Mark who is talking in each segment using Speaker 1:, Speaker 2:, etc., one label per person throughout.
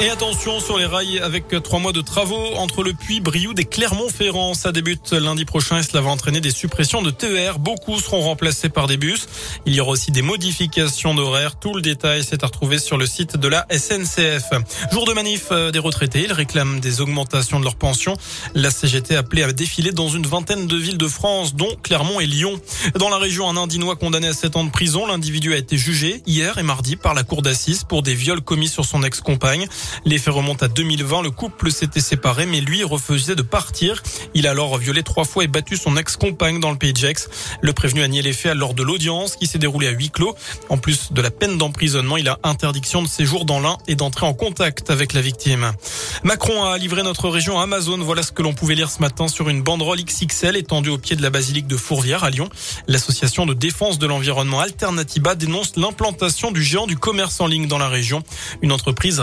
Speaker 1: Et attention sur les rails avec trois mois de travaux entre le puits Brioude et Clermont-Ferrand. Ça débute lundi prochain et cela va entraîner des suppressions de TER. Beaucoup seront remplacés par des bus. Il y aura aussi des modifications d'horaire. Tout le détail s'est à sur le site de la SNCF. Jour de manif euh, des retraités. Ils réclament des augmentations de leurs pensions. La CGT a appelé à défiler dans une vingtaine de villes de France, dont Clermont et Lyon. Dans la région, un Indinois condamné à 7 ans de prison. L'individu a été jugé hier et mardi par la cour d'assises pour des viols commis sur son ex-compagne. Les faits remontent à 2020. Le couple s'était séparé, mais lui refusait de partir. Il a alors violé trois fois et battu son ex-compagne dans le pays de. Le prévenu a nié les faits lors de l'audience qui s'est déroulée à huis clos. En plus de la peine d'emprisonnement, il a interdiction de séjour dans l'un et d'entrer en contact avec la victime. Macron a livré notre région à Amazon. Voilà ce que l'on pouvait lire ce matin sur une banderole XXL étendue au pied de la basilique de Fourvière à Lyon. L'association de défense de l'environnement Alternativa dénonce l'implantation du géant du commerce en ligne dans la région. Une entreprise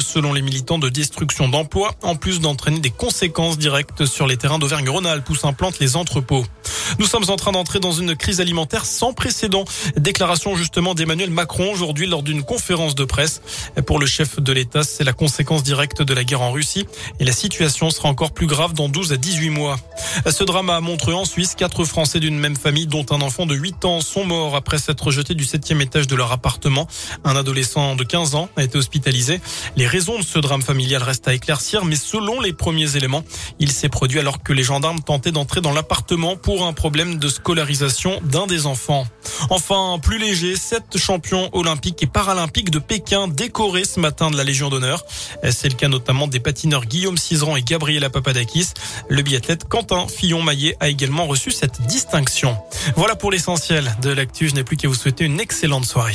Speaker 1: selon les militants, de destruction d'emplois, en plus d'entraîner des conséquences directes sur les terrains d'Auvergne-Rhône-Alpes où s'implantent les entrepôts. Nous sommes en train d'entrer dans une crise alimentaire sans précédent. Déclaration justement d'Emmanuel Macron aujourd'hui lors d'une conférence de presse. Pour le chef de l'État, c'est la conséquence directe de la guerre en Russie et la situation sera encore plus grave dans 12 à 18 mois. Ce drame a montré en Suisse. Quatre Français d'une même famille, dont un enfant de 8 ans, sont morts après s'être jetés du septième étage de leur appartement. Un adolescent de 15 ans a été hospitalisé. Les raisons de ce drame familial restent à éclaircir, mais selon les premiers éléments, il s'est produit alors que les gendarmes tentaient d'entrer dans l'appartement pour un problème de scolarisation d'un des enfants. Enfin, plus léger, sept champions olympiques et paralympiques de Pékin décorés ce matin de la Légion d'honneur. C'est le cas notamment des patineurs Guillaume Cizeran et Gabriela Papadakis. Le biathlète Quentin Fillon-Maillet a également reçu cette distinction. Voilà pour l'essentiel de l'actu. Je n'ai plus qu'à vous souhaiter une excellente soirée.